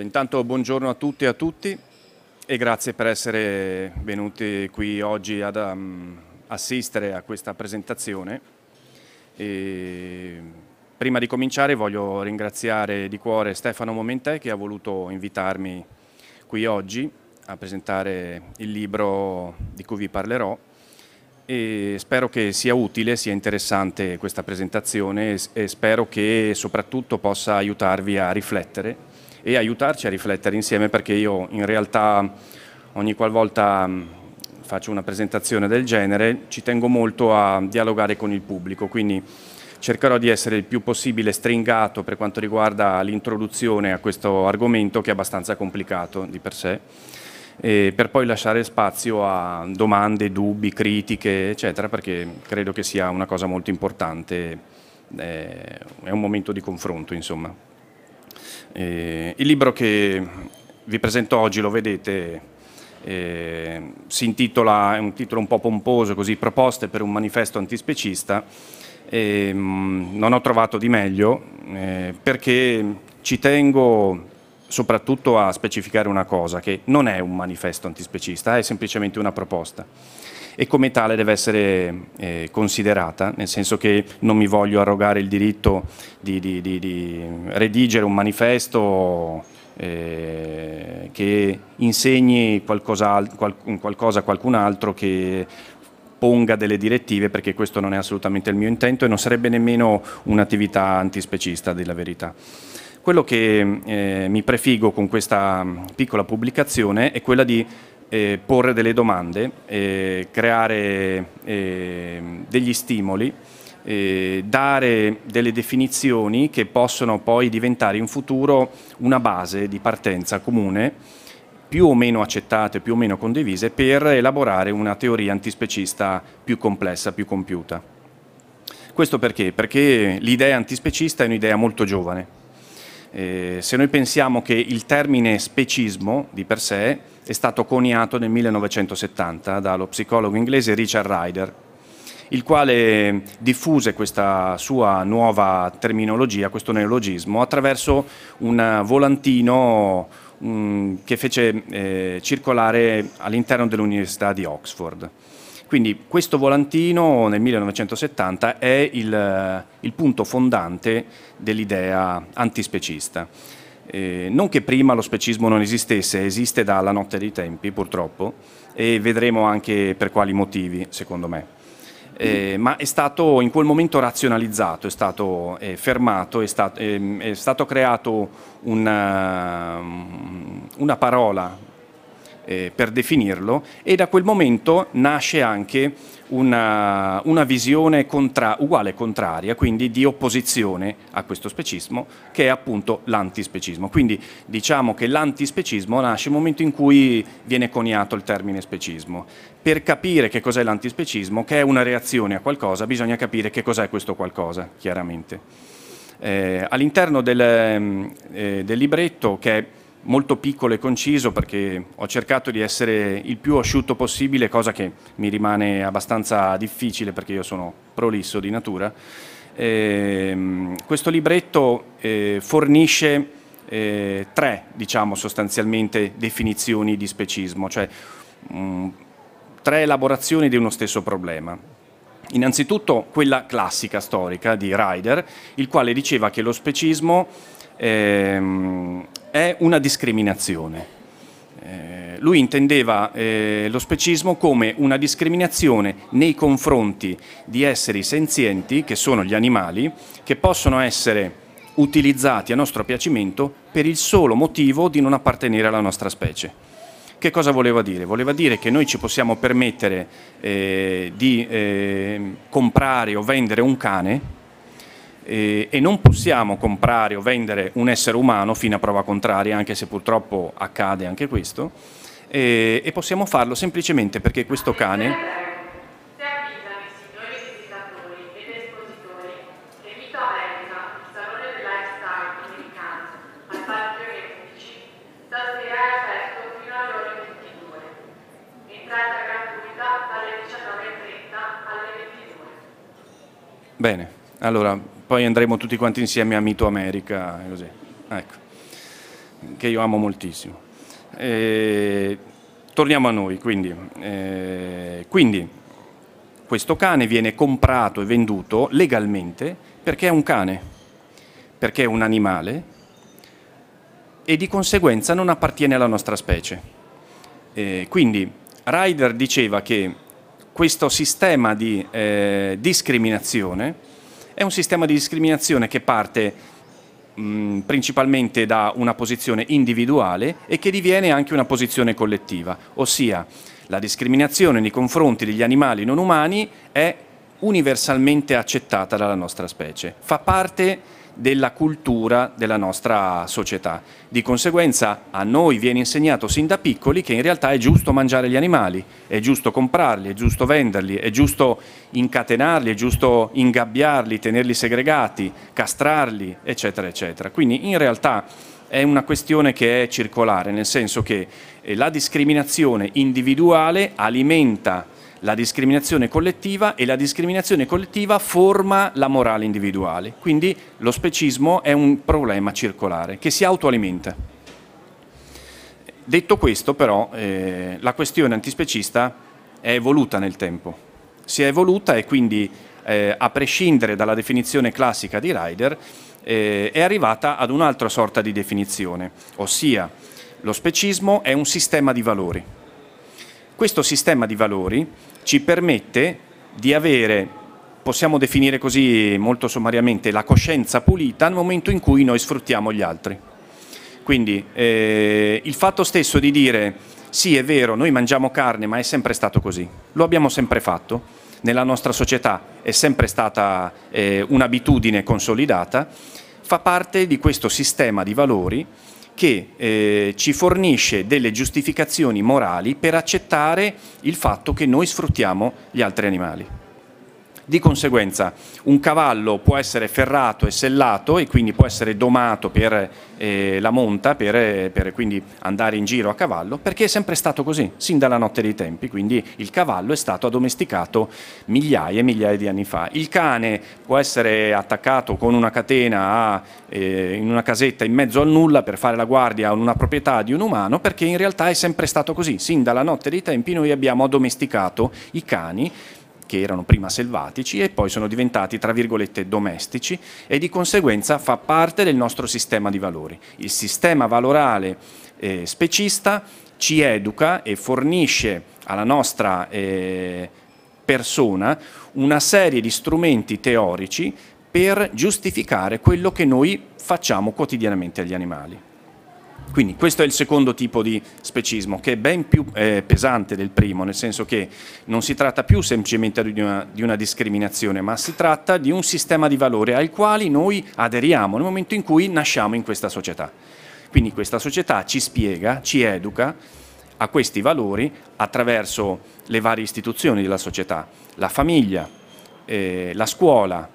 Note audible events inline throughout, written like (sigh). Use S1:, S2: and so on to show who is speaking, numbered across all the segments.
S1: Intanto buongiorno a tutti e a tutti e grazie per essere venuti qui oggi ad um, assistere a questa presentazione. E prima di cominciare voglio ringraziare di cuore Stefano Momentè che ha voluto invitarmi qui oggi a presentare il libro di cui vi parlerò e spero che sia utile, sia interessante questa presentazione e spero che soprattutto possa aiutarvi a riflettere e aiutarci a riflettere insieme perché io in realtà ogni qualvolta faccio una presentazione del genere ci tengo molto a dialogare con il pubblico, quindi cercherò di essere il più possibile stringato per quanto riguarda l'introduzione a questo argomento che è abbastanza complicato di per sé per poi lasciare spazio a domande, dubbi, critiche, eccetera, perché credo che sia una cosa molto importante, eh, è un momento di confronto, insomma. Eh, il libro che vi presento oggi, lo vedete, eh, si intitola, è un titolo un po' pomposo, così, Proposte per un manifesto antispecista, e, mh, non ho trovato di meglio eh, perché ci tengo soprattutto a specificare una cosa, che non è un manifesto antispecista, è semplicemente una proposta e come tale deve essere eh, considerata, nel senso che non mi voglio arrogare il diritto di, di, di, di redigere un manifesto eh, che insegni qualcosa, qual, qualcosa a qualcun altro che ponga delle direttive perché questo non è assolutamente il mio intento e non sarebbe nemmeno un'attività antispecista della verità. Quello che eh, mi prefigo con questa piccola pubblicazione è quella di eh, porre delle domande, eh, creare eh, degli stimoli, eh, dare delle definizioni che possono poi diventare in futuro una base di partenza comune più o meno accettate, più o meno condivise, per elaborare una teoria antispecista più complessa, più compiuta. Questo perché? Perché l'idea antispecista è un'idea molto giovane, eh, se noi pensiamo che il termine specismo di per sé è stato coniato nel 1970 dallo psicologo inglese Richard Ryder, il quale diffuse questa sua nuova terminologia, questo neologismo, attraverso un volantino um, che fece eh, circolare all'interno dell'Università di Oxford. Quindi questo volantino nel 1970 è il, il punto fondante dell'idea antispecista. Eh, non che prima lo specismo non esistesse, esiste dalla notte dei tempi purtroppo e vedremo anche per quali motivi secondo me. Eh, ma è stato in quel momento razionalizzato, è stato eh, fermato, è stato, ehm, è stato creato una, una parola eh, per definirlo e da quel momento nasce anche una, una visione contra, uguale contraria, quindi di opposizione a questo specismo, che è appunto l'antispecismo. Quindi diciamo che l'antispecismo nasce nel momento in cui viene coniato il termine specismo. Per capire che cos'è l'antispecismo, che è una reazione a qualcosa, bisogna capire che cos'è questo qualcosa, chiaramente. Eh, all'interno del, eh, del libretto, che è molto piccolo e conciso perché ho cercato di essere il più asciutto possibile, cosa che mi rimane abbastanza difficile perché io sono prolisso di natura. Eh, questo libretto eh, fornisce eh, tre, diciamo sostanzialmente, definizioni di specismo, cioè mh, mm, tre elaborazioni di uno stesso problema. Innanzitutto quella classica storica di Ryder, il quale diceva che lo specismo ehm, è una discriminazione. Eh, lui intendeva eh, lo specismo come una discriminazione nei confronti di esseri senzienti, che sono gli animali, che possono essere utilizzati a nostro piacimento per il solo motivo di non appartenere alla nostra specie. Che cosa voleva dire? Voleva dire che noi ci possiamo permettere eh, di eh, comprare o vendere un cane eh, e non possiamo comprare o vendere un essere umano fino a prova contraria, anche se purtroppo accade anche questo, eh, e possiamo farlo semplicemente perché questo cane Bene, allora poi andremo tutti quanti insieme a Mito America. Così. Ecco. che io amo moltissimo. Eh, torniamo a noi, quindi. Eh, quindi questo cane viene comprato e venduto legalmente perché è un cane, perché è un animale e di conseguenza non appartiene alla nostra specie. Eh, quindi Ryder diceva che questo sistema di eh, discriminazione è un sistema di discriminazione che parte mh, principalmente da una posizione individuale e che diviene anche una posizione collettiva, ossia la discriminazione nei confronti degli animali non umani è universalmente accettata dalla nostra specie, fa parte della cultura della nostra società. Di conseguenza a noi viene insegnato sin da piccoli che in realtà è giusto mangiare gli animali, è giusto comprarli, è giusto venderli, è giusto incatenarli, è giusto ingabbiarli, tenerli segregati, castrarli, eccetera, eccetera. Quindi in realtà è una questione che è circolare, nel senso che eh, la discriminazione individuale alimenta la discriminazione collettiva e la discriminazione collettiva forma la morale individuale. Quindi lo specismo è un problema circolare che si autoalimenta. Detto questo però eh, la questione antispecista è evoluta nel tempo. Si è evoluta e quindi eh, a prescindere dalla definizione classica di Ryder eh, è arrivata ad un'altra sorta di definizione, ossia lo specismo è un sistema di valori. Questo sistema di valori ci permette di avere, possiamo definire così molto sommariamente, la coscienza pulita nel momento in cui noi sfruttiamo gli altri. Quindi eh, il fatto stesso di dire sì è vero, noi mangiamo carne ma è sempre stato così, lo abbiamo sempre fatto, nella nostra società è sempre stata eh, un'abitudine consolidata, fa parte di questo sistema di valori che eh, ci fornisce delle giustificazioni morali per accettare il fatto che noi sfruttiamo gli altri animali. Di conseguenza un cavallo può essere ferrato e sellato e quindi può essere domato per eh, la monta, per, per, quindi andare in giro a cavallo, perché è sempre stato così, sin dalla notte dei tempi, quindi il cavallo è stato addomesticato migliaia e migliaia di anni fa. Il cane può essere attaccato con una catena a, eh, in una casetta in mezzo al nulla per fare la guardia a una proprietà di un umano, perché in realtà è sempre stato così, sin dalla notte dei tempi noi abbiamo addomesticato i cani che erano prima selvatici e poi sono diventati, tra virgolette, domestici e di conseguenza fa parte del nostro sistema di valori. Il sistema valorale eh, specista ci educa e fornisce alla nostra eh, persona una serie di strumenti teorici per giustificare quello che noi facciamo quotidianamente agli animali. Quindi questo è il secondo tipo di specismo, che è ben più eh, pesante del primo, nel senso che non si tratta più semplicemente di una, di una, discriminazione, ma si tratta di un sistema di valori ai quali noi aderiamo nel momento in cui nasciamo in questa società. Quindi questa società ci spiega, ci educa a questi valori attraverso le varie istituzioni della società, la famiglia, eh, la scuola,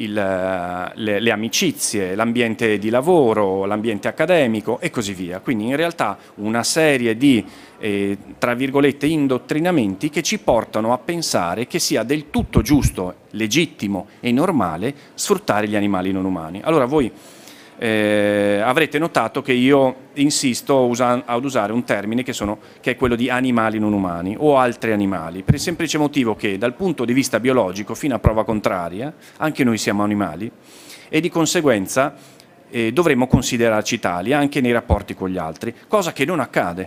S1: il, le, le, amicizie, l'ambiente di lavoro, l'ambiente accademico e così via. Quindi in realtà una serie di, eh, tra virgolette, indottrinamenti che ci portano a pensare che sia del tutto giusto, legittimo e normale sfruttare gli animali non umani. Allora voi eh, avrete notato che io insisto ad usare un termine che, sono, che, è quello di animali non umani o altri animali, per il semplice motivo che dal punto di vista biologico, fino a prova contraria, anche noi siamo animali e di conseguenza eh, dovremmo considerarci tali anche nei rapporti con gli altri, cosa che non accade.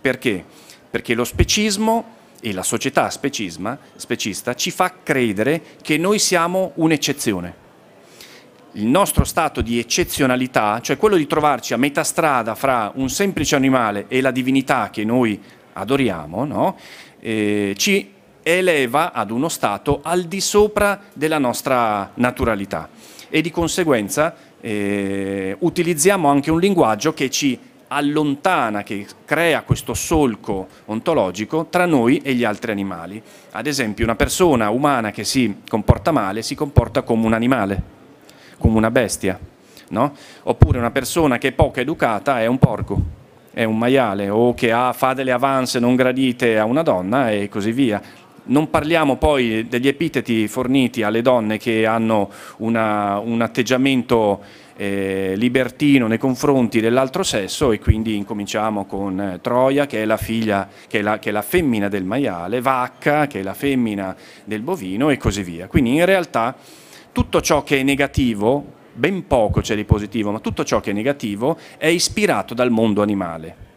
S1: Perché? Perché lo specismo e la società specista ci fa credere che noi siamo un'eccezione il nostro stato di eccezionalità, cioè quello di trovarci a metà strada fra un semplice animale e la divinità che noi adoriamo, no? eh, ci eleva ad uno stato al di sopra della nostra naturalità e di conseguenza eh, utilizziamo anche un linguaggio che ci allontana, che crea questo solco ontologico tra noi e gli altri animali. Ad esempio una persona umana che si comporta male si comporta come un animale come una bestia, no? oppure una persona che è poco educata è un porco, è un maiale o che ha, fa delle avance non gradite a una donna e così via. Non parliamo poi degli epiteti forniti alle donne che hanno una, un atteggiamento eh, libertino nei confronti dell'altro sesso e quindi incominciamo con eh, Troia che è la figlia, che è la, che è la femmina del maiale, Vacca che è la femmina del bovino e così via. Quindi in realtà tutto ciò che è negativo, ben poco c'è di positivo, ma tutto ciò che è negativo è ispirato dal mondo animale.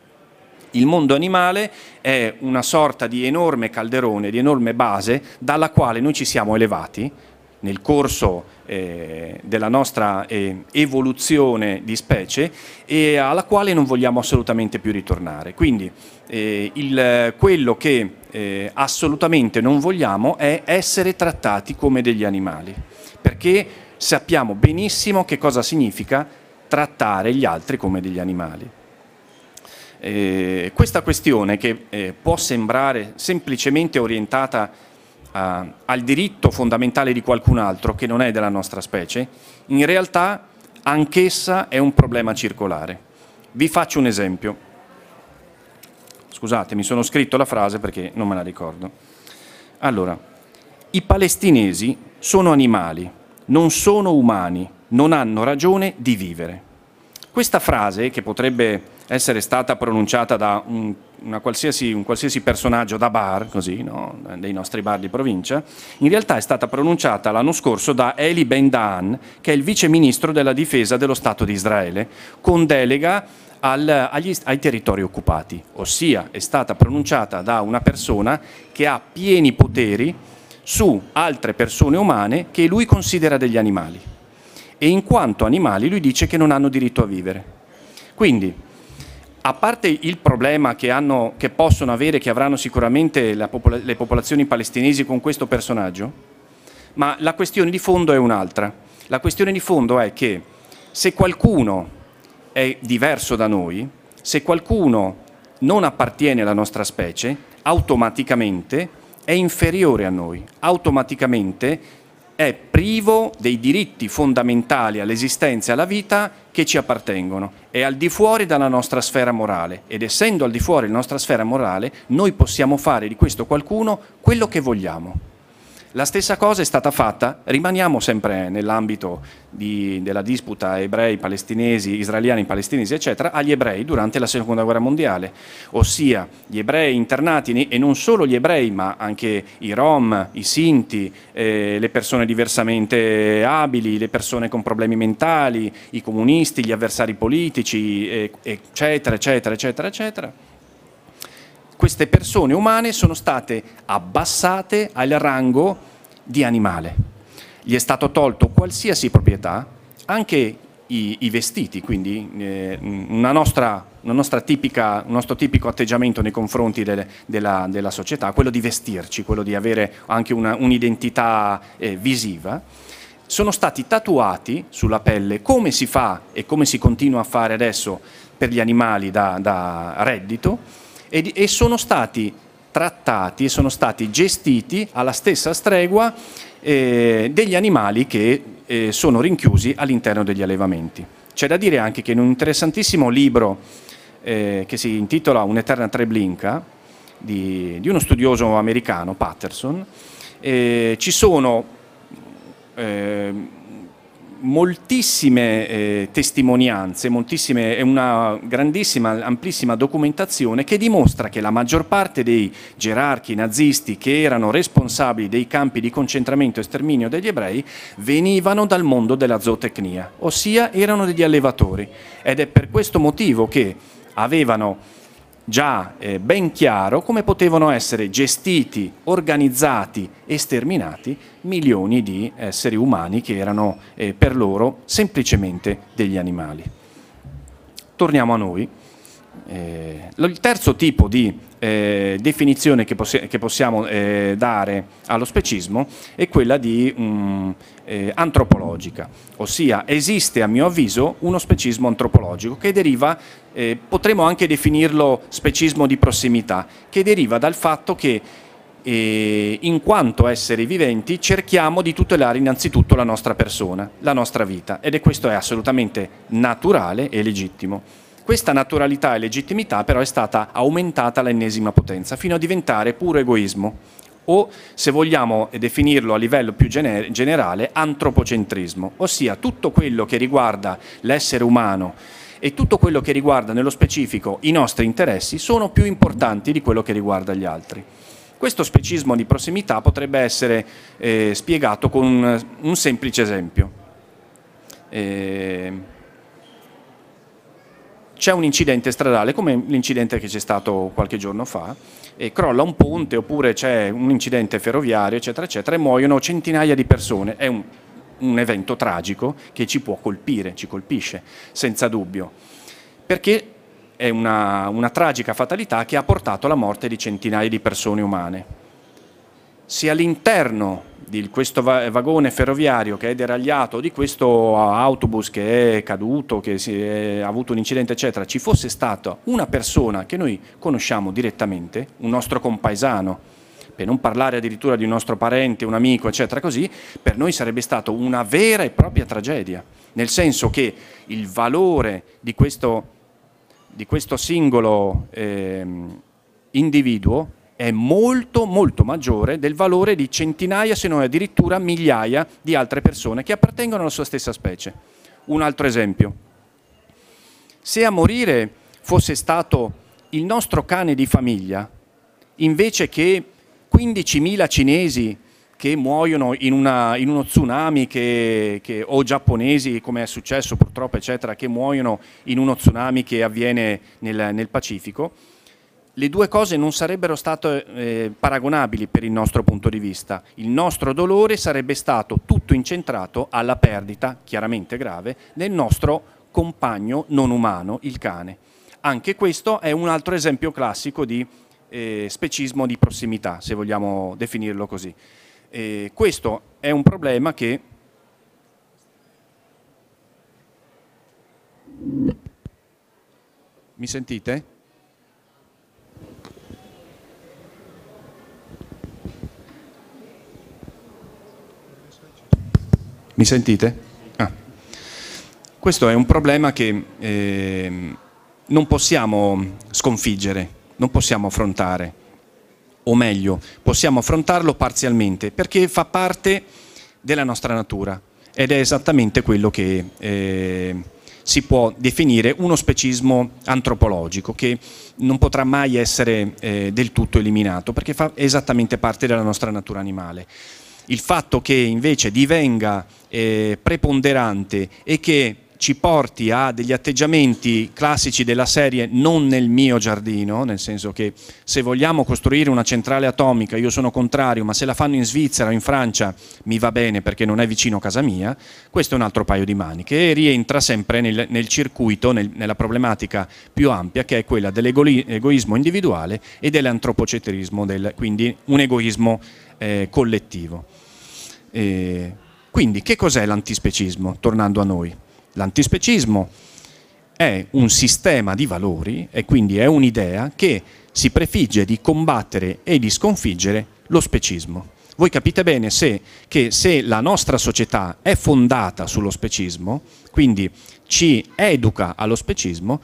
S1: Il mondo animale è una sorta di enorme calderone, di enorme base dalla quale noi ci siamo elevati nel corso eh, della nostra eh, evoluzione di specie e alla quale non vogliamo assolutamente più ritornare. Quindi eh, il, quello che eh, assolutamente non vogliamo è essere trattati come degli animali, perché sappiamo benissimo che cosa significa trattare gli altri come degli animali. Eh, questa questione che eh, può sembrare semplicemente orientata a, al diritto fondamentale di qualcun altro che non è della nostra specie, in realtà anch'essa è un problema circolare. Vi faccio un esempio. Scusate, mi sono scritto la frase perché non me la ricordo. Allora, i palestinesi sono animali, non sono umani, non hanno ragione di vivere. Questa frase, che potrebbe essere stata pronunciata da un, qualsiasi, un qualsiasi, personaggio da bar, così, no? dei nostri bar di provincia, in realtà è stata pronunciata l'anno scorso da Eli Ben Daan, che è il vice ministro della difesa dello Stato di Israele, con delega al, agli, ai territori occupati, ossia è stata pronunciata da una persona che ha pieni poteri su altre persone umane che lui considera degli animali e in quanto animali lui dice che non hanno diritto a vivere. Quindi, a parte il problema che, hanno, che possono avere, che avranno sicuramente popola le popolazioni palestinesi con questo personaggio, ma la questione di fondo è un'altra. La questione di fondo è che se qualcuno è diverso da noi, se qualcuno non appartiene alla nostra specie, automaticamente è inferiore a noi, automaticamente è privo dei diritti fondamentali all'esistenza e alla vita che ci appartengono, è al di fuori della nostra sfera morale. Ed essendo al di fuori della nostra sfera morale noi possiamo fare di questo qualcuno quello che vogliamo. La stessa cosa è stata fatta, rimaniamo sempre nell'ambito della disputa ebrei, palestinesi, israeliani, palestinesi, eccetera, agli ebrei durante la seconda guerra mondiale, ossia gli ebrei internati, e non solo gli ebrei, ma anche i rom, i sinti, eh, le persone diversamente abili, le persone con problemi mentali, i comunisti, gli avversari politici, eh, eccetera, eccetera, eccetera, eccetera queste persone umane sono state abbassate al rango di animale. Gli è stato tolto qualsiasi proprietà, anche i, i vestiti, quindi eh, una nostra, una nostra tipica, un nostro tipico atteggiamento nei confronti delle, della, della, società, quello di vestirci, quello di avere anche un'identità un eh, visiva, sono stati tatuati sulla pelle come si fa e come si continua a fare adesso per gli animali da, da reddito, e, e sono stati trattati e sono stati gestiti alla stessa stregua eh, degli animali che eh, sono rinchiusi all'interno degli allevamenti. C'è da dire anche che in un interessantissimo libro eh, che si intitola Un'eterna treblinca di, di uno studioso americano, Patterson, eh, ci sono eh, moltissime eh, testimonianze, moltissime, una grandissima, amplissima documentazione che dimostra che la maggior parte dei gerarchi nazisti che erano responsabili dei campi di concentramento e sterminio degli ebrei venivano dal mondo della zootecnia, ossia erano degli allevatori. Ed è per questo motivo che avevano già eh, ben chiaro come potevano essere gestiti, organizzati e sterminati milioni di esseri umani che erano eh, per loro semplicemente degli animali. Torniamo a noi. Eh, il terzo tipo di eh, definizione che, possi che possiamo eh, dare allo specismo è quella di um, antropologica, ossia esiste a mio avviso uno specismo antropologico che deriva, eh, potremmo anche definirlo specismo di prossimità, che deriva dal fatto che eh, in quanto esseri viventi cerchiamo di tutelare innanzitutto la nostra persona, la nostra vita ed è questo è assolutamente naturale e legittimo. Questa naturalità e legittimità però è stata aumentata all'ennesima potenza fino a diventare puro egoismo, o se vogliamo definirlo a livello più gener generale, antropocentrismo, ossia tutto quello che riguarda l'essere umano e tutto quello che riguarda nello specifico i nostri interessi sono più importanti di quello che riguarda gli altri. Questo specismo di prossimità potrebbe essere eh, spiegato con un, un semplice esempio. Eh, c'è un incidente stradale come l'incidente che c'è stato qualche giorno fa e crolla un ponte oppure c'è un incidente ferroviario eccetera eccetera e muoiono centinaia di persone, è un, un evento tragico che ci può colpire, ci colpisce senza dubbio, perché è una, una tragica fatalità che ha portato alla morte di centinaia di persone umane. Se all'interno di questo vagone ferroviario che è deragliato, di questo autobus che è caduto, che è, ha avuto un incidente, eccetera, ci fosse stata una persona che noi conosciamo direttamente, un nostro compaesano, per non parlare addirittura di un nostro parente, un amico, eccetera, così, per noi sarebbe stata una vera e propria tragedia, nel senso che il valore di questo, di questo singolo eh, individuo è molto molto maggiore del valore di centinaia se non addirittura migliaia di altre persone che appartengono alla sua stessa specie. Un altro esempio. Se a morire fosse stato il nostro cane di famiglia, invece che 15.000 cinesi che muoiono in, una, in uno tsunami che, che, o giapponesi, come è successo purtroppo, eccetera, che muoiono in uno tsunami che avviene nel, nel Pacifico, le due cose non sarebbero state eh, paragonabili per il nostro punto di vista. Il nostro dolore sarebbe stato tutto incentrato alla perdita, chiaramente grave, del nostro compagno non umano, il cane. Anche questo è un altro esempio classico di eh, specismo di prossimità, se vogliamo definirlo così. Eh, questo è un problema che Mi sentite? Mi sentite? Ah. Questo è un problema che eh, non possiamo sconfiggere, non possiamo affrontare, o meglio, possiamo affrontarlo parzialmente, perché fa parte della nostra natura ed è esattamente quello che eh, si può definire uno specismo antropologico che non potrà mai essere eh, del tutto eliminato perché fa esattamente parte della nostra natura animale. Il fatto che invece divenga eh, preponderante e che ci porti a degli atteggiamenti classici della serie non nel mio giardino, nel senso che se vogliamo costruire una centrale atomica io sono contrario, ma se la fanno in Svizzera o in Francia mi va bene perché non è vicino a casa mia, questo è un altro paio di maniche e rientra sempre nel, nel circuito, nel, nella problematica più ampia che è quella dell'egoismo individuale e dell'antropocentrismo, del, quindi un egoismo eh, collettivo. Eh, quindi che cos'è l'antispecismo? Tornando a noi. L'antispecismo è un sistema di valori e quindi è un'idea che si prefigge di combattere e di sconfiggere lo specismo. Voi capite bene se, che se la nostra società è fondata sullo specismo, quindi ci educa allo specismo,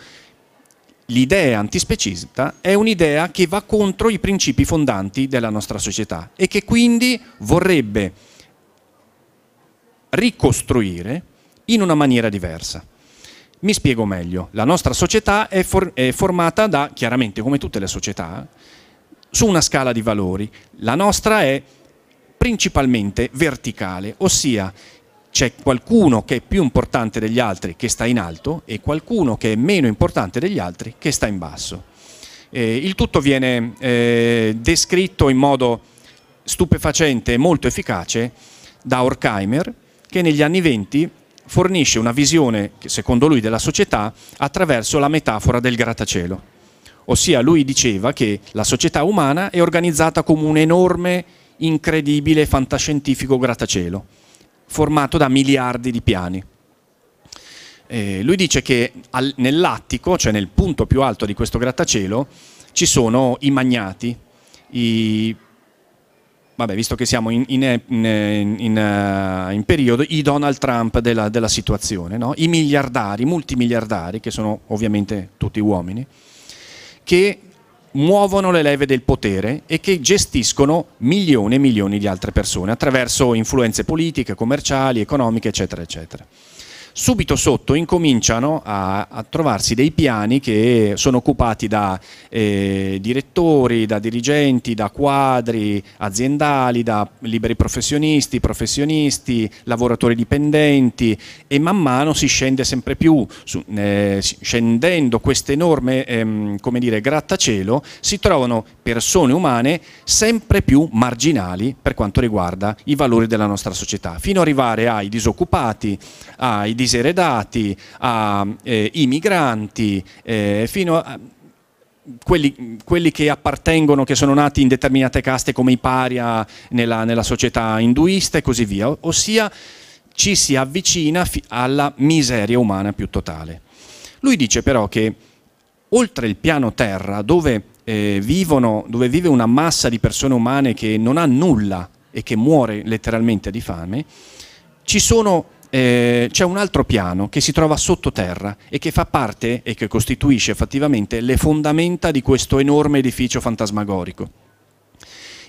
S1: l'idea antispecista è un'idea che va contro i principi fondanti della nostra società e che quindi vorrebbe ricostruire in una maniera diversa. Mi spiego meglio, la nostra società è, for è formata da, chiaramente come tutte le società, su una scala di valori. La nostra è principalmente verticale, ossia c'è qualcuno che è più importante degli altri che sta in alto e qualcuno che è meno importante degli altri che sta in basso. Eh, il tutto viene eh, descritto in modo stupefacente e molto efficace da Horkheimer che negli anni 20 fornisce una visione, secondo lui, della società attraverso la metafora del grattacielo. Ossia lui diceva che la società umana è organizzata come un enorme, incredibile, fantascientifico grattacielo, formato da miliardi di piani. Eh, lui dice che al, nell'attico, cioè nel punto più alto di questo grattacielo, ci sono i magnati, i vabbè, visto che siamo in, in, in, in uh, periodo, i Donald Trump della, della situazione, no? i miliardari, multimiliardari, che sono ovviamente tutti uomini, che muovono le leve del potere e che gestiscono milioni e milioni di altre persone attraverso influenze politiche, commerciali, economiche, eccetera, eccetera subito sotto incominciano a, a, trovarsi dei piani che sono occupati da eh, direttori, da dirigenti, da quadri aziendali, da liberi professionisti, professionisti, lavoratori dipendenti e man mano si scende sempre più, su, eh, scendendo questo enorme ehm, come dire, grattacielo, si trovano persone umane sempre più marginali per quanto riguarda i valori della nostra società, fino ad arrivare ai disoccupati, ai diseredati, ai eh, migranti, eh, fino a quelli, quelli, che appartengono, che sono nati in determinate caste come i paria nella, nella società induista e così via, ossia ci si avvicina alla miseria umana più totale. Lui dice però che oltre il piano terra, dove, eh, vivono, dove vive una massa di persone umane che non ha nulla e che muore letteralmente di fame, ci sono eh, c'è un altro piano che si trova sottoterra e che fa parte e che costituisce effettivamente le fondamenta di questo enorme edificio fantasmagorico.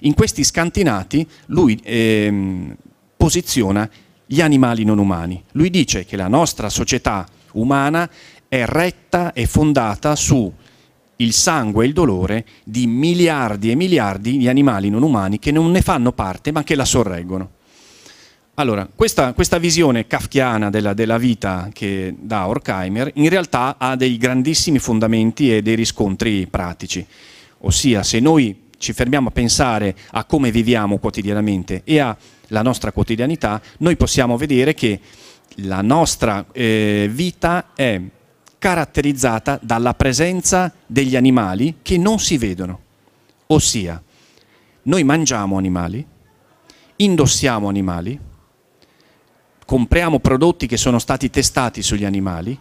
S1: In questi scantinati lui ehm, posiziona gli animali non umani. Lui dice che la nostra società umana è retta e fondata su il sangue e il dolore di miliardi e miliardi di animali non umani che non ne fanno parte ma che la sorreggono. Allora, questa, questa visione kafkiana della, della, vita che dà Horkheimer in realtà ha dei grandissimi fondamenti e dei riscontri pratici. Ossia, se noi ci fermiamo a pensare a come viviamo quotidianamente e alla nostra quotidianità, noi possiamo vedere che la nostra eh, vita è caratterizzata dalla presenza degli animali che non si vedono. Ossia, noi mangiamo animali, indossiamo animali, compriamo prodotti che sono stati testati sugli animali,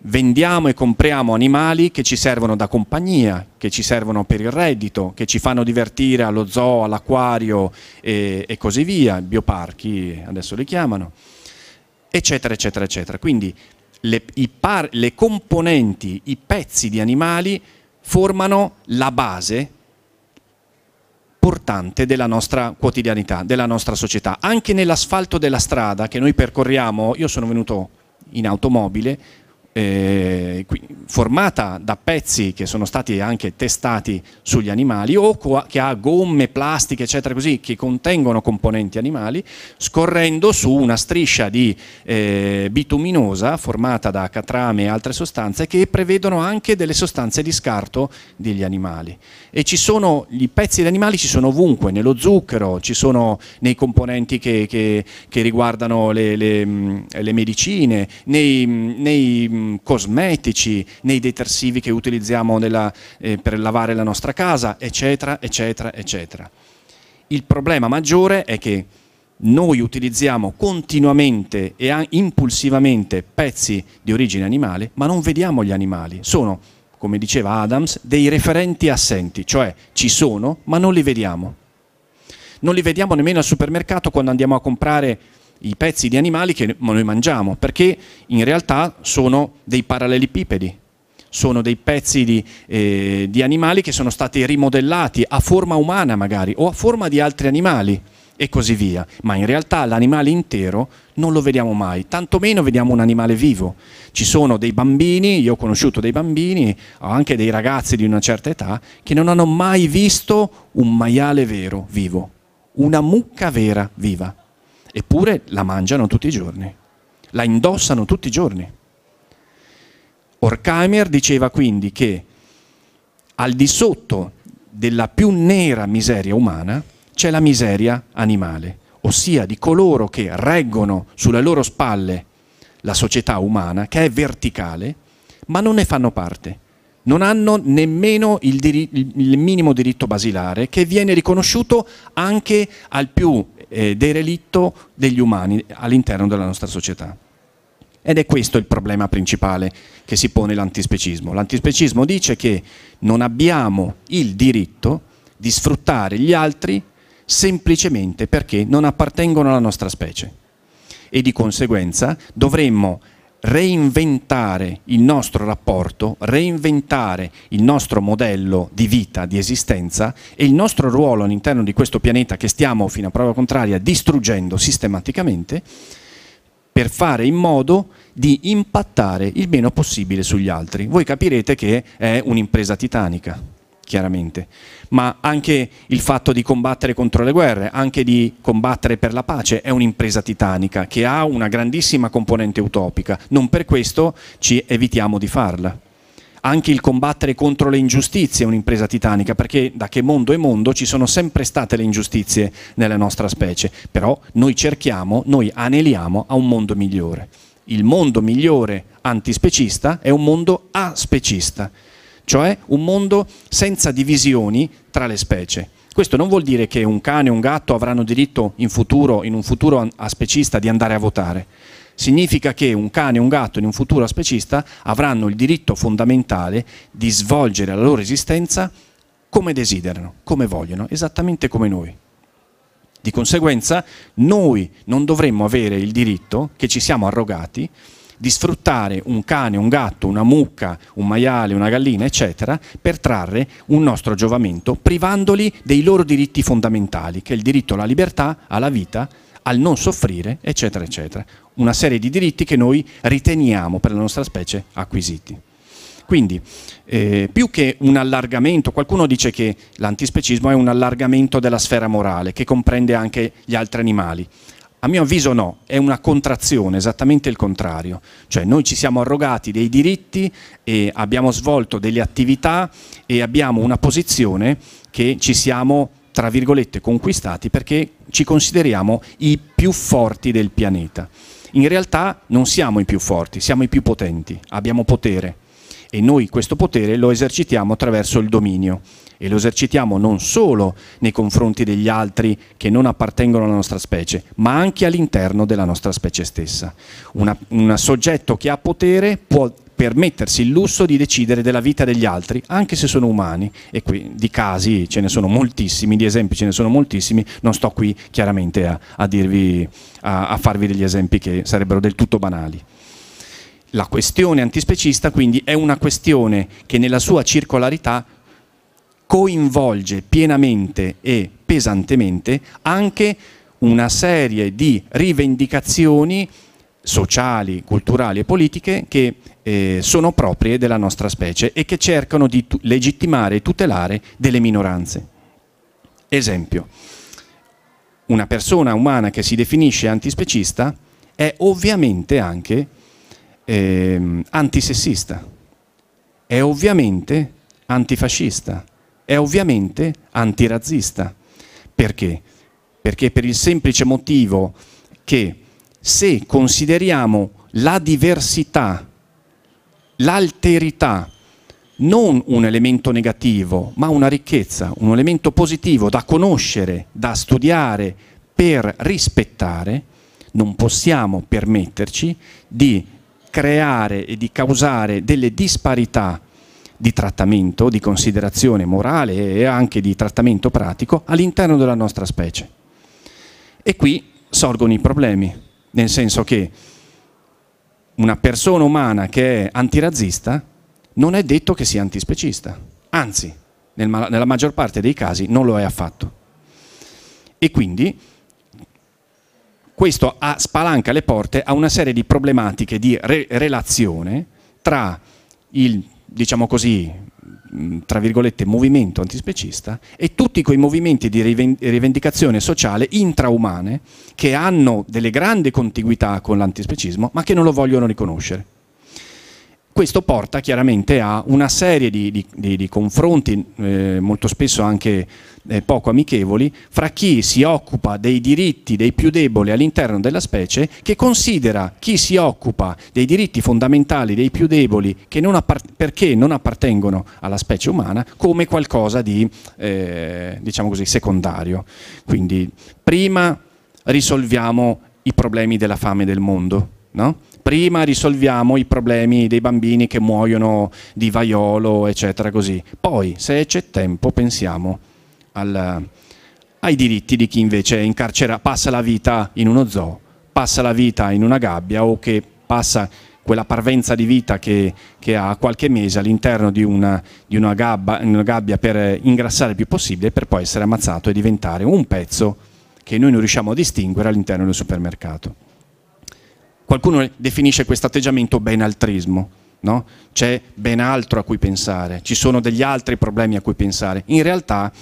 S1: vendiamo e compriamo animali che ci servono da compagnia, che ci servono per il reddito, che ci fanno divertire allo zoo, all'acquario e, e, così via, bioparchi adesso li chiamano, eccetera, eccetera, eccetera. Quindi le, par, le componenti, i pezzi di animali formano la base portante della nostra quotidianità, della nostra società. Anche nell'asfalto della strada che noi percorriamo, io sono venuto in automobile, eh, formata da pezzi che sono stati anche testati sugli animali o che ha gomme, plastiche eccetera così che contengono componenti animali scorrendo su una striscia di eh, bituminosa formata da catrame e altre sostanze che prevedono anche delle sostanze di scarto degli animali. E ci sono i pezzi di animali ci sono ovunque nello zucchero ci sono nei componenti che, che, che riguardano le, le, le medicine nei, nei cosmetici, nei detersivi che utilizziamo nella, eh, per lavare la nostra casa, eccetera, eccetera, eccetera. Il problema maggiore è che noi utilizziamo continuamente e impulsivamente pezzi di origine animale, ma non vediamo gli animali. Sono, come diceva Adams, dei referenti assenti, cioè ci sono, ma non li vediamo. Non li vediamo nemmeno al supermercato quando andiamo a comprare i pezzi di animali che noi mangiamo, perché in realtà sono dei parallelepipedi, sono dei pezzi di, eh, di animali che sono stati rimodellati a forma umana magari o a forma di altri animali e così via, ma in realtà l'animale intero non lo vediamo mai, tantomeno vediamo un animale vivo. Ci sono dei bambini, io ho conosciuto dei bambini, ho anche dei ragazzi di una certa età, che non hanno mai visto un maiale vero vivo, una mucca vera viva eppure la mangiano tutti i giorni, la indossano tutti i giorni. Horkheimer diceva quindi che al di sotto della più nera miseria umana c'è la miseria animale, ossia di coloro che reggono sulle loro spalle la società umana, che è verticale, ma non ne fanno parte. Non hanno nemmeno il, il minimo diritto basilare che viene riconosciuto anche al più eh, derelitto degli umani all'interno della nostra società. Ed è questo il problema principale che si pone l'antispecismo. L'antispecismo dice che non abbiamo il diritto di sfruttare gli altri semplicemente perché non appartengono alla nostra specie e di conseguenza dovremmo reinventare il nostro rapporto, reinventare il nostro modello di vita, di esistenza e il nostro ruolo all'interno di questo pianeta che stiamo, fino a prova contraria, distruggendo sistematicamente, per fare in modo di impattare il meno possibile sugli altri. Voi capirete che è un'impresa titanica, chiaramente, ma anche il fatto di combattere contro le guerre, anche di combattere per la pace è un'impresa titanica che ha una grandissima componente utopica, non per questo ci evitiamo di farla. Anche il combattere contro le ingiustizie è un'impresa titanica, perché da che mondo è mondo ci sono sempre state le ingiustizie nella nostra specie, però noi cerchiamo, noi aneliamo a un mondo migliore. Il mondo migliore antispecista è un mondo aspecista, cioè un mondo senza divisioni tra le specie. Questo non vuol dire che un cane e un gatto avranno diritto in futuro, in un futuro aspecista, di andare a votare. Significa che un cane e un gatto in un futuro aspecista avranno il diritto fondamentale di svolgere la loro esistenza come desiderano, come vogliono, esattamente come noi. Di conseguenza noi non dovremmo avere il diritto che ci siamo arrogati di sfruttare un cane, un gatto, una mucca, un maiale, una gallina, eccetera, per trarre un nostro giovamento, privandoli dei loro diritti fondamentali, che è il diritto alla libertà, alla vita, al non soffrire, eccetera, eccetera. Una serie di diritti che noi riteniamo per la nostra specie acquisiti. Quindi, eh, più che un allargamento, qualcuno dice che l'antispecismo è un allargamento della sfera morale, che comprende anche gli altri animali. A mio avviso no, è una contrazione, esattamente il contrario. Cioè noi ci siamo arrogati dei diritti e abbiamo svolto delle attività e abbiamo una posizione che ci siamo, tra virgolette, conquistati perché ci consideriamo i più forti del pianeta. In realtà non siamo i più forti, siamo i più potenti, abbiamo potere e noi questo potere lo esercitiamo attraverso il dominio e lo esercitiamo non solo nei confronti degli altri che non appartengono alla nostra specie, ma anche all'interno della nostra specie stessa. Un soggetto che ha potere può permettersi il lusso di decidere della vita degli altri, anche se sono umani, e qui di casi ce ne sono moltissimi, di esempi ce ne sono moltissimi, non sto qui chiaramente a, a, dirvi, a, a farvi degli esempi che sarebbero del tutto banali. La questione antispecista quindi è una questione che nella sua circolarità coinvolge pienamente e pesantemente anche una serie di rivendicazioni sociali, culturali e politiche che eh, sono proprie della nostra specie e che cercano di legittimare e tutelare delle minoranze. Esempio, una persona umana che si definisce antispecista è ovviamente anche eh, antisessista, è ovviamente antifascista, è ovviamente antirazzista. Perché? Perché per il semplice motivo che se consideriamo la diversità, l'alterità, non un elemento negativo, ma una ricchezza, un elemento positivo da conoscere, da studiare, per rispettare, non possiamo permetterci di creare e di causare delle disparità di trattamento, di considerazione morale e anche di trattamento pratico all'interno della nostra specie. E qui sorgono i problemi, nel senso che una persona umana che è antirazzista non è detto che sia antispecista, anzi, nella maggior parte dei casi non lo è affatto. E quindi questo spalanca le porte a una serie di problematiche di re relazione tra il, diciamo così, tra virgolette, movimento antispecista e tutti quei movimenti di rivendicazione sociale intraumane che hanno delle grandi contiguità con l'antispecismo ma che non lo vogliono riconoscere. Questo porta chiaramente a una serie di, di, di, di confronti, eh, molto spesso anche eh, poco amichevoli, fra chi si occupa dei diritti dei più deboli all'interno della specie, che considera chi si occupa dei diritti fondamentali dei più deboli non perché non appartengono alla specie umana come qualcosa di, eh, diciamo così, secondario. Quindi prima risolviamo i problemi della fame del mondo, no? Prima risolviamo i problemi dei bambini che muoiono di vaiolo, eccetera, così. Poi, se c'è tempo, pensiamo al, ai diritti di chi invece è in carcere, passa la vita in uno zoo, passa la vita in una gabbia o che passa quella parvenza di vita che, che ha qualche mese all'interno di, una, di una, gabba, una gabbia per ingrassare il più possibile per poi essere ammazzato e diventare un pezzo che noi non riusciamo a distinguere all'interno del supermercato. Qualcuno definisce questo atteggiamento benaltrismo, no? c'è ben altro a cui pensare, ci sono degli altri problemi a cui pensare. In realtà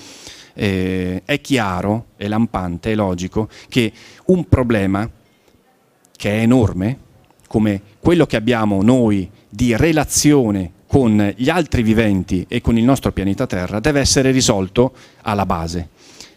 S1: eh, è chiaro, è lampante, è logico che un problema che è enorme, come quello che abbiamo noi di relazione con gli altri viventi e con il nostro pianeta Terra, deve essere risolto alla base.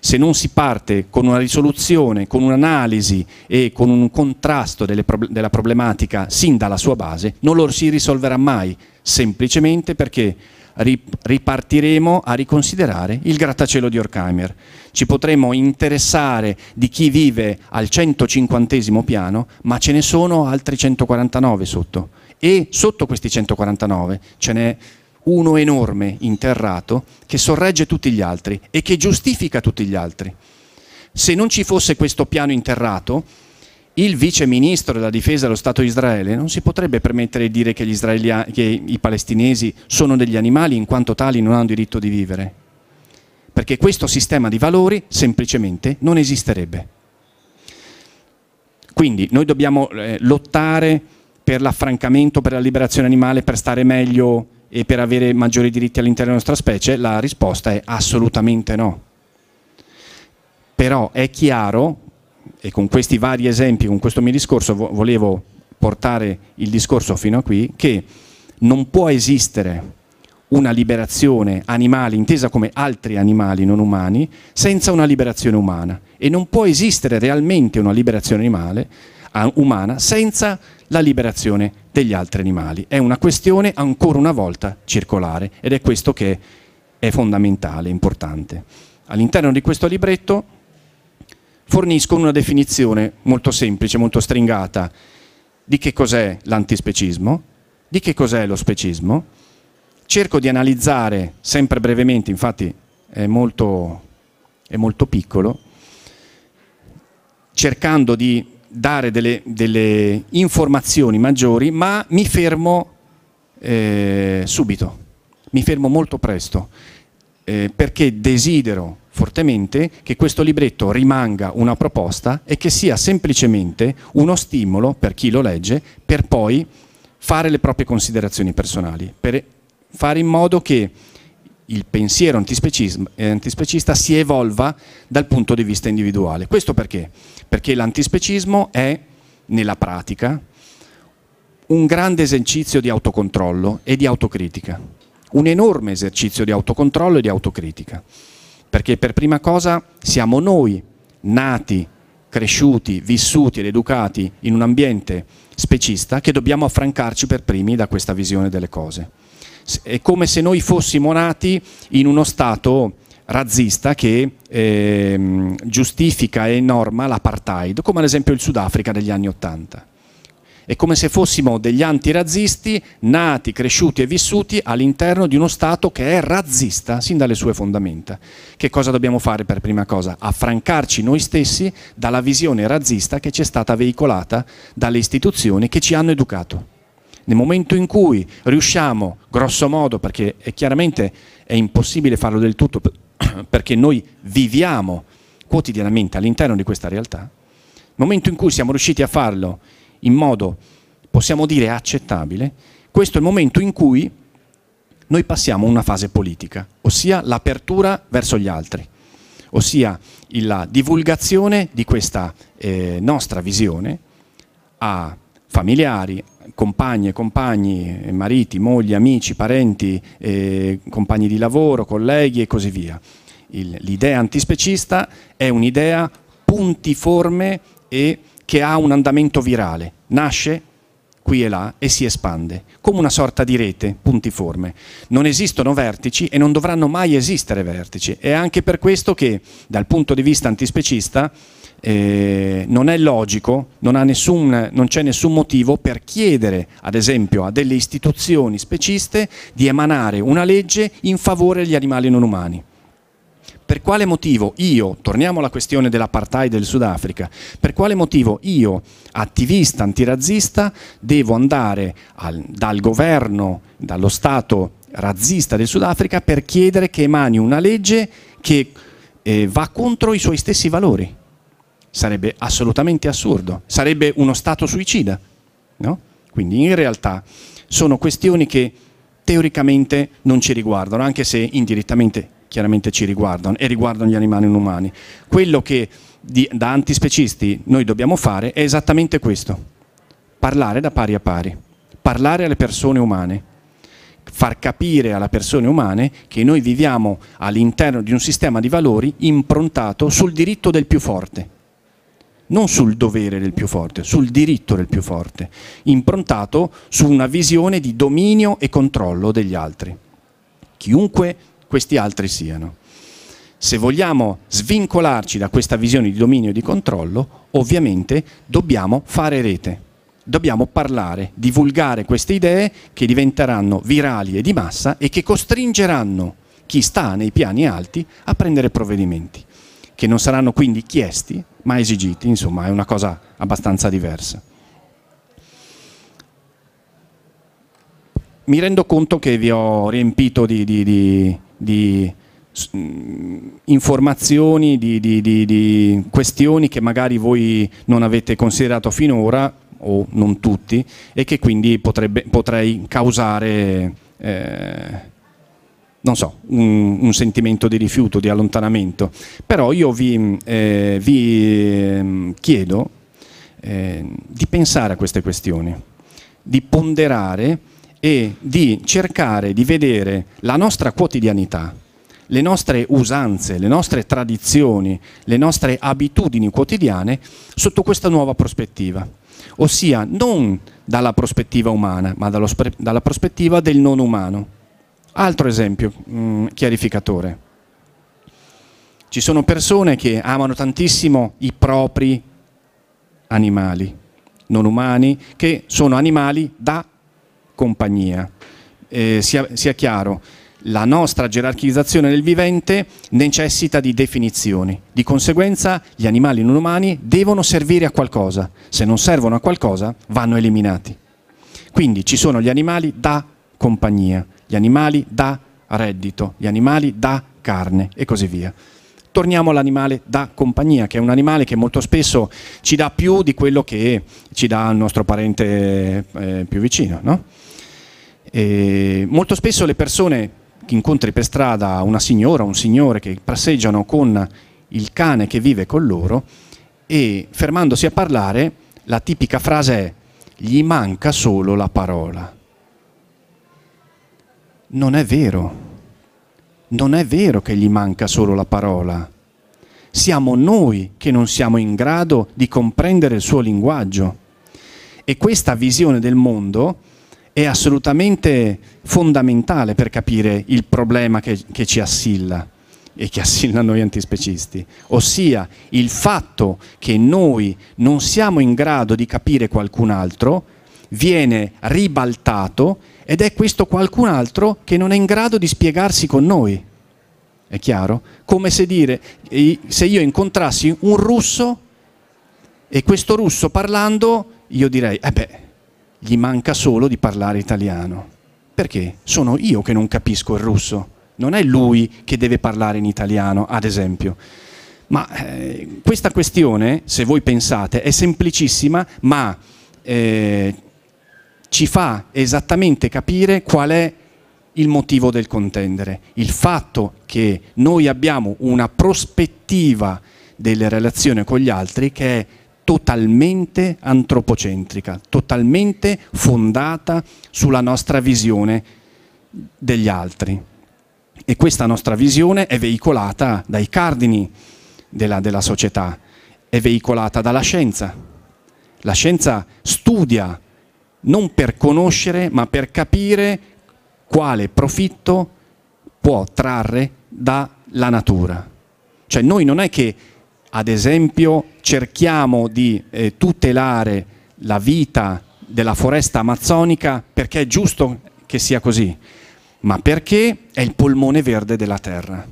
S1: Se non si parte con una risoluzione, con un'analisi e con un contrasto prob della problematica sin dalla sua base, non lo si risolverà mai, semplicemente perché ripartiremo a riconsiderare il grattacielo di Horkheimer. Ci potremo interessare di chi vive al 150 piano, ma ce ne sono altri 149 sotto. E sotto questi 149 ce n'è uno enorme interrato che sorregge tutti gli altri e che giustifica tutti gli altri. Se non ci fosse questo piano interrato, il vice ministro della difesa dello Stato di Israele non si potrebbe permettere di dire che, che, i palestinesi sono degli animali in quanto tali non hanno diritto di vivere, perché questo sistema di valori semplicemente non esisterebbe. Quindi noi dobbiamo eh, lottare per l'affrancamento, per la liberazione animale, per stare meglio e per avere maggiori diritti all'interno della nostra specie? La risposta è assolutamente no. Però è chiaro, e con questi vari esempi, con questo mio discorso volevo portare il discorso fino a qui, che non può esistere una liberazione animale intesa come altri animali non umani senza una liberazione umana e non può esistere realmente una liberazione animale, umana senza la liberazione degli altri animali. È una questione ancora una volta circolare ed è questo che è fondamentale, importante. All'interno di questo libretto forniscono una definizione molto semplice, molto stringata di che cos'è l'antispecismo, di che cos'è lo specismo. Cerco di analizzare sempre brevemente, infatti è molto, è molto piccolo, cercando di dare delle, delle informazioni maggiori, ma mi fermo eh, subito, mi fermo molto presto, eh, perché desidero fortemente che questo libretto rimanga una proposta e che sia semplicemente uno stimolo per chi lo legge per poi fare le proprie considerazioni personali, per fare in modo che il pensiero antispecista si evolva dal punto di vista individuale. Questo perché? Perché l'antispecismo è, nella pratica, un grande esercizio di autocontrollo e di autocritica, un enorme esercizio di autocontrollo e di autocritica perché per prima cosa siamo noi, nati, cresciuti, vissuti ed educati in un ambiente specista, che dobbiamo affrancarci per primi da questa visione delle cose. È come se noi fossimo nati in uno stato razzista che eh, giustifica e norma l'apartheid, come ad esempio il Sudafrica degli anni Ottanta. È come se fossimo degli antirazzisti nati, cresciuti e vissuti all'interno di uno Stato che è razzista sin dalle sue fondamenta. Che cosa dobbiamo fare per prima cosa? Affrancarci noi stessi dalla visione razzista che ci è stata veicolata dalle istituzioni che ci hanno educato. Nel momento in cui riusciamo, grosso modo, perché è chiaramente è impossibile farlo del tutto, (coughs) perché noi viviamo quotidianamente all'interno di questa realtà, nel momento in cui siamo riusciti a farlo in modo, possiamo dire, accettabile, questo è il momento in cui noi passiamo a una fase politica, ossia l'apertura verso gli altri, ossia la divulgazione di questa eh, nostra visione a familiari, compagne, compagni, mariti, mogli, amici, parenti, eh, compagni di lavoro, colleghi e così via. l'idea antispecista è un'idea puntiforme e che ha un andamento virale, nasce qui e là e si espande, come una sorta di rete puntiforme. Non esistono vertici e non dovranno mai esistere vertici. È anche per questo che dal punto di vista antispecista eh, non è logico, non, nessun, non c'è nessun motivo per chiedere, ad esempio, a delle istituzioni speciste di emanare una legge in favore degli animali non umani Per quale motivo io, torniamo alla questione dell'apartheid del Sudafrica, per quale motivo io, attivista antirazzista, devo andare al, dal governo, dallo Stato razzista del Sudafrica per chiedere che emani una legge che eh, va contro i suoi stessi valori? Sarebbe assolutamente assurdo, sarebbe uno Stato suicida. No? Quindi in realtà sono questioni che teoricamente non ci riguardano, anche se indirettamente chiaramente ci riguardano e riguardano gli animali non umani. Quello che di, da antispecisti noi dobbiamo fare è esattamente questo, parlare da pari a pari, parlare alle persone umane, far capire alle persone umane che noi viviamo all'interno di un sistema di valori improntato sul diritto del più forte non sul dovere del più forte, sul diritto del più forte, improntato su una visione di dominio e controllo degli altri, chiunque questi altri siano. Se vogliamo svincolarci da questa visione di dominio e di controllo, ovviamente dobbiamo fare rete, dobbiamo parlare, divulgare queste idee che diventeranno virali e di massa e che costringeranno chi sta nei piani alti a prendere provvedimenti che non saranno quindi chiesti ma esigiti, insomma è una cosa abbastanza diversa. Mi rendo conto che vi ho riempito di, di, di, di informazioni, di, questioni che magari voi non avete considerato finora, o non tutti, e che quindi potrebbe, potrei causare eh, non so, un, un, sentimento di rifiuto, di allontanamento. Però io vi, eh, vi ehm, chiedo eh, di pensare a queste questioni, di ponderare e di cercare di vedere la nostra quotidianità, le nostre usanze, le nostre tradizioni, le nostre abitudini quotidiane sotto questa nuova prospettiva, ossia non dalla prospettiva umana, ma dalla prospettiva del non umano Altro esempio mh, mm, chiarificatore. Ci sono persone che amano tantissimo i propri animali, non umani, che sono animali da compagnia. Eh, sia, sia chiaro, la nostra gerarchizzazione del vivente necessita di definizioni. Di conseguenza gli animali non umani devono servire a qualcosa. Se non servono a qualcosa vanno eliminati. Quindi ci sono gli animali da compagnia gli animali da reddito, gli animali da carne e così via. Torniamo all'animale da compagnia, che è un animale che molto spesso ci dà più di quello che ci dà il nostro parente eh, più vicino. No? molto spesso le persone che incontri per strada una signora o un signore che passeggiano con il cane che vive con loro e fermandosi a parlare la tipica frase è gli manca solo la parola non è vero. Non è vero che gli manca solo la parola. Siamo noi che non siamo in grado di comprendere il suo linguaggio. E questa visione del mondo è assolutamente fondamentale per capire il problema che, che ci assilla e che assilla noi antispecisti, ossia il fatto che noi non siamo in grado di capire qualcun altro viene ribaltato ed è questo qualcun altro che non è in grado di spiegarsi con noi. È chiaro? Come se dire, se io incontrassi un russo e questo russo parlando, io direi, eh beh, gli manca solo di parlare italiano. Perché? Sono io che non capisco il russo, non è lui che deve parlare in italiano, ad esempio. Ma eh, questa questione, se voi pensate, è semplicissima, ma eh, ci fa esattamente capire qual è il motivo del contendere, il fatto che noi abbiamo una prospettiva delle relazioni con gli altri che è totalmente antropocentrica, totalmente fondata sulla nostra visione degli altri. E questa nostra visione è veicolata dai cardini della, della società, è veicolata dalla scienza. La scienza studia non per conoscere, ma per capire quale profitto può trarre dalla natura. Cioè noi non è che, ad esempio, cerchiamo di eh, tutelare la vita della foresta amazzonica perché è giusto che sia così, ma perché è il polmone verde della terra.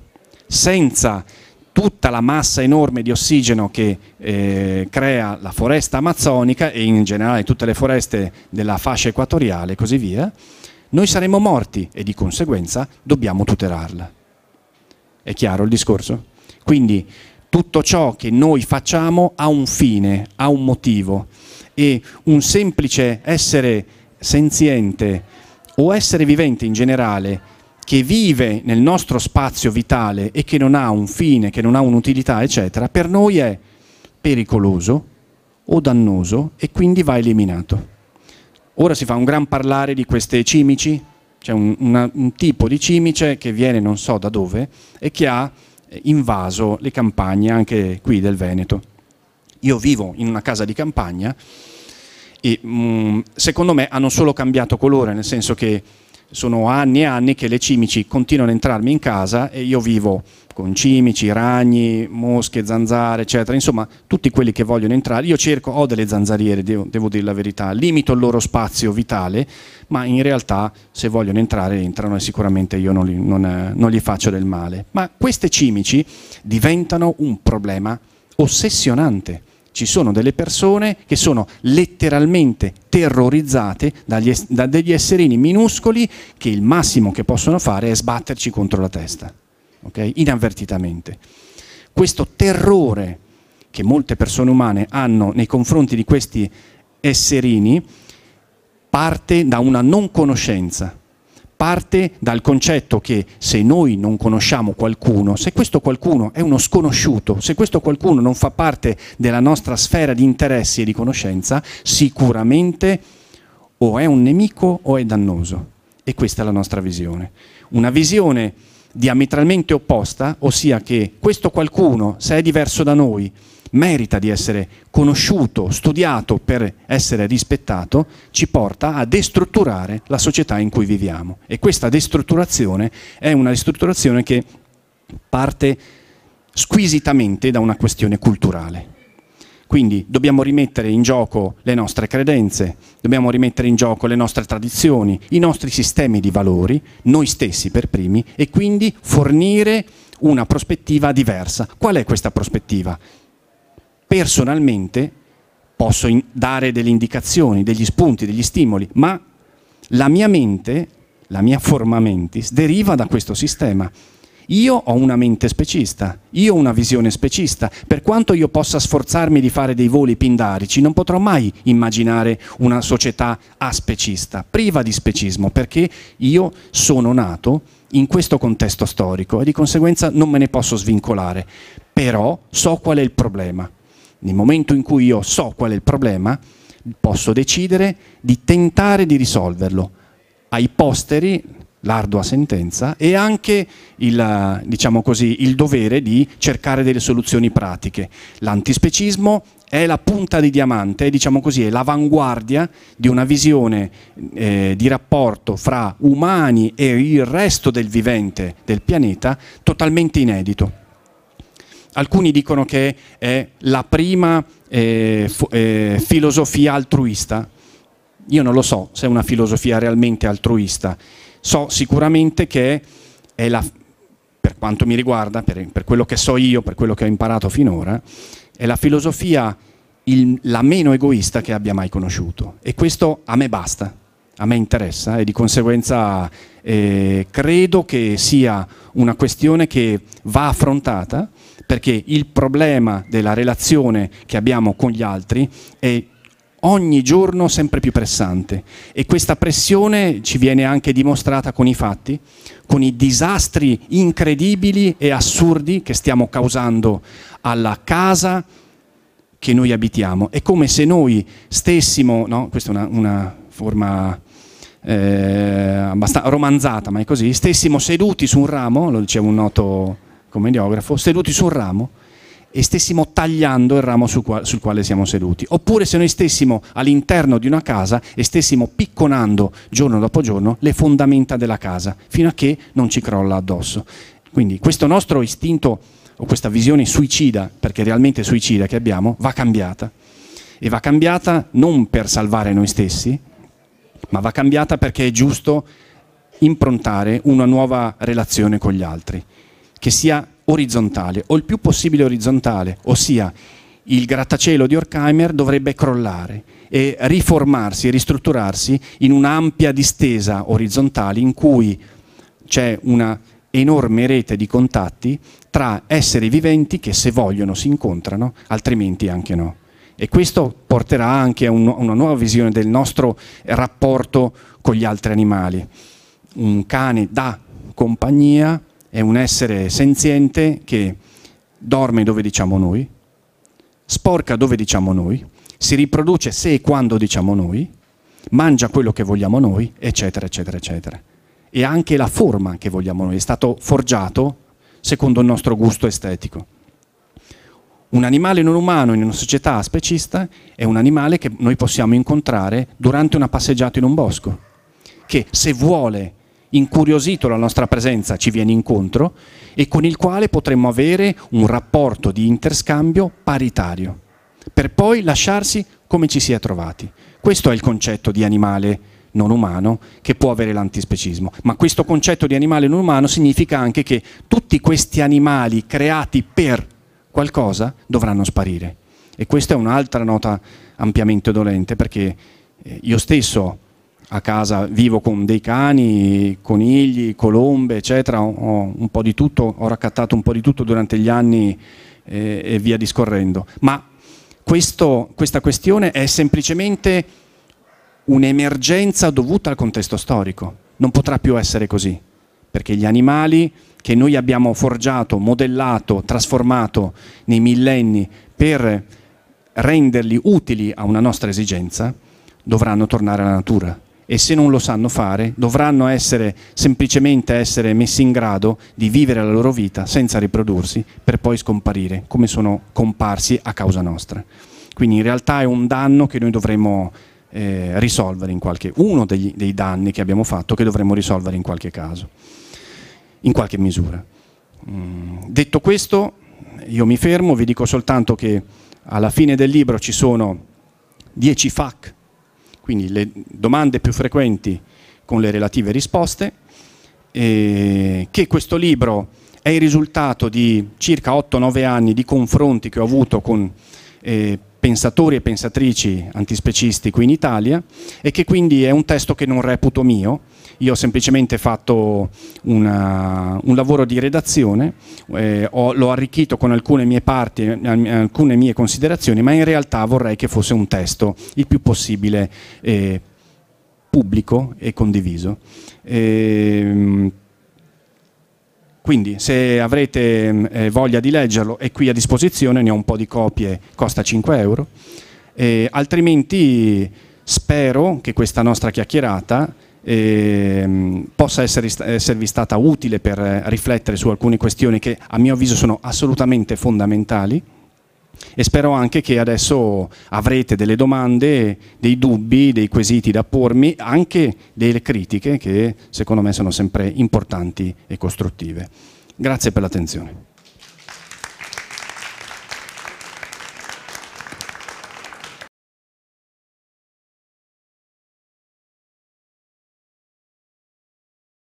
S1: senza tutta la massa enorme di ossigeno che eh, crea la foresta amazzonica e in generale tutte le foreste della fascia equatoriale e così via, noi saremo morti e di conseguenza dobbiamo tutelarla. È chiaro il discorso? Quindi tutto ciò che noi facciamo ha un fine, ha un motivo e un semplice essere senziente o essere vivente in generale che vive nel nostro spazio vitale e che non ha un fine, che non ha un'utilità, eccetera, per noi è pericoloso o dannoso e quindi va eliminato. Ora si fa un gran parlare di queste cimici, c'è un, una, un tipo di cimice che viene non so da dove e che ha invaso le campagne anche qui del Veneto. Io vivo in una casa di campagna e mh, mm, secondo me hanno solo cambiato colore, nel senso che sono anni e anni che le cimici continuano a entrarmi in casa e io vivo con cimici, ragni, mosche, zanzare, eccetera, insomma tutti quelli che vogliono entrare. Io cerco, ho delle zanzariere, devo, devo dire la verità, limito il loro spazio vitale, ma in realtà se vogliono entrare entrano e sicuramente io non, non, non gli faccio del male. Ma queste cimici diventano un problema ossessionante ci sono delle persone che sono letteralmente terrorizzate dagli, da degli esserini minuscoli che il massimo che possono fare è sbatterci contro la testa, okay? inavvertitamente. Questo terrore che molte persone umane hanno nei confronti di questi esserini parte da una non conoscenza parte dal concetto che se noi non conosciamo qualcuno, se questo qualcuno è uno sconosciuto, se questo qualcuno non fa parte della nostra sfera di interessi e di conoscenza, sicuramente o è un nemico o è dannoso. E questa è la nostra visione. Una visione diametralmente opposta, ossia che questo qualcuno, se è diverso da noi, merita di essere conosciuto, studiato per essere rispettato, ci porta a destrutturare la società in cui viviamo. E questa destrutturazione è una destrutturazione che parte squisitamente da una questione culturale. Quindi dobbiamo rimettere in gioco le nostre credenze, dobbiamo rimettere in gioco le nostre tradizioni, i nostri sistemi di valori, noi stessi per primi, e quindi fornire una prospettiva diversa. Qual è questa prospettiva? Personalmente posso dare delle indicazioni, degli spunti, degli stimoli, ma la mia mente, la mia forma mentis, deriva da questo sistema. Io ho una mente specista, io ho una visione specista. Per quanto io possa sforzarmi di fare dei voli pindarici, non potrò mai immaginare una società aspecista, priva di specismo, perché io sono nato in questo contesto storico e di conseguenza non me ne posso svincolare. Però so qual è il problema nel momento in cui io so qual è il problema, posso decidere di tentare di risolverlo. Ai posteri, l'ardua sentenza, e anche il, diciamo così, il dovere di cercare delle soluzioni pratiche. L'antispecismo è la punta di diamante, diciamo così, è l'avanguardia di una visione eh, di rapporto fra umani e il resto del vivente del pianeta totalmente inedito alcuni dicono che è la prima eh, eh, filosofia altruista. Io non lo so se è una filosofia realmente altruista. So sicuramente che è la, per quanto mi riguarda, per, per, quello che so io, per quello che ho imparato finora, è la filosofia il, la meno egoista che abbia mai conosciuto. E questo a me basta, a me interessa e di conseguenza eh, credo che sia una questione che va affrontata perché il problema della relazione che abbiamo con gli altri è ogni giorno sempre più pressante e questa pressione ci viene anche dimostrata con i fatti, con i disastri incredibili e assurdi che stiamo causando alla casa che noi abitiamo. È come se noi stessimo, no? questa è una, una forma eh, abbastanza romanzata, ma è così, stessimo seduti su un ramo, lo diceva un noto commediografo, seduti su un ramo e stessimo tagliando il ramo sul quale, sul quale siamo seduti. Oppure se noi stessimo all'interno di una casa e stessimo picconando giorno dopo giorno le fondamenta della casa, fino a che non ci crolla addosso. Quindi questo nostro istinto o questa visione suicida, perché realmente suicida che abbiamo, va cambiata. E va cambiata non per salvare noi stessi, ma va cambiata perché è giusto improntare una nuova relazione con gli altri che sia orizzontale o il più possibile orizzontale, ossia il grattacielo di Horkheimer dovrebbe crollare e riformarsi, ristrutturarsi in un'ampia distesa orizzontale in cui c'è una enorme rete di contatti tra esseri viventi che se vogliono si incontrano, altrimenti anche no. E questo porterà anche a un, una nuova visione del nostro rapporto con gli altri animali. Un cane da compagnia è un essere senziente che dorme dove diciamo noi, sporca dove diciamo noi, si riproduce se e quando diciamo noi, mangia quello che vogliamo noi, eccetera, eccetera, eccetera. E anche la forma che vogliamo noi è stato forgiato secondo il nostro gusto estetico. Un animale non umano in una società specista è un animale che noi possiamo incontrare durante una passeggiata in un bosco, che se vuole, incuriosito la nostra presenza, ci viene incontro e con il quale potremmo avere un rapporto di interscambio paritario, per poi lasciarsi come ci si è trovati. Questo è il concetto di animale non umano che può avere l'antispecismo. Ma questo concetto di animale non umano significa anche che tutti questi animali creati per qualcosa dovranno sparire. E questa è un'altra nota ampiamente dolente perché eh, io stesso a casa vivo con dei cani, conigli, colombe, eccetera, ho un po' di tutto, ho raccattato un po' di tutto durante gli anni eh, e via discorrendo. Ma questo, questa questione è semplicemente un'emergenza dovuta al contesto storico. Non potrà più essere così, perché gli animali che noi abbiamo forgiato, modellato, trasformato nei millenni per renderli utili a una nostra esigenza, dovranno tornare alla natura e se non lo sanno fare dovranno essere semplicemente essere messi in grado di vivere la loro vita senza riprodursi per poi scomparire come sono comparsi a causa nostra. Quindi in realtà è un danno che noi dovremmo eh, risolvere in qualche, uno degli, dei danni che abbiamo fatto che dovremmo risolvere in qualche caso, in qualche misura. Mm, detto questo, io mi fermo, vi dico soltanto che alla fine del libro ci sono 10 FAC, quindi le domande più frequenti con le relative risposte, e che questo libro è il risultato di circa 8-9 anni di confronti che ho avuto con eh, pensatori e pensatrici antispecisti qui in Italia e che quindi è un testo che non reputo mio, io ho semplicemente fatto una, un lavoro di redazione, eh, ho, l'ho arricchito con alcune mie parti, alcune mie considerazioni, ma in realtà vorrei che fosse un testo il più possibile eh, pubblico e condiviso. Eh, quindi se avrete eh, voglia di leggerlo è qui a disposizione, ne ho un po' di copie, costa 5 euro. Eh, altrimenti spero che questa nostra chiacchierata eh, possa esservi stata utile per riflettere su alcune questioni che a mio avviso sono assolutamente fondamentali e spero anche che adesso avrete delle domande, dei dubbi, dei quesiti da pormi, anche delle critiche che secondo me sono sempre importanti e costruttive. Grazie per l'attenzione.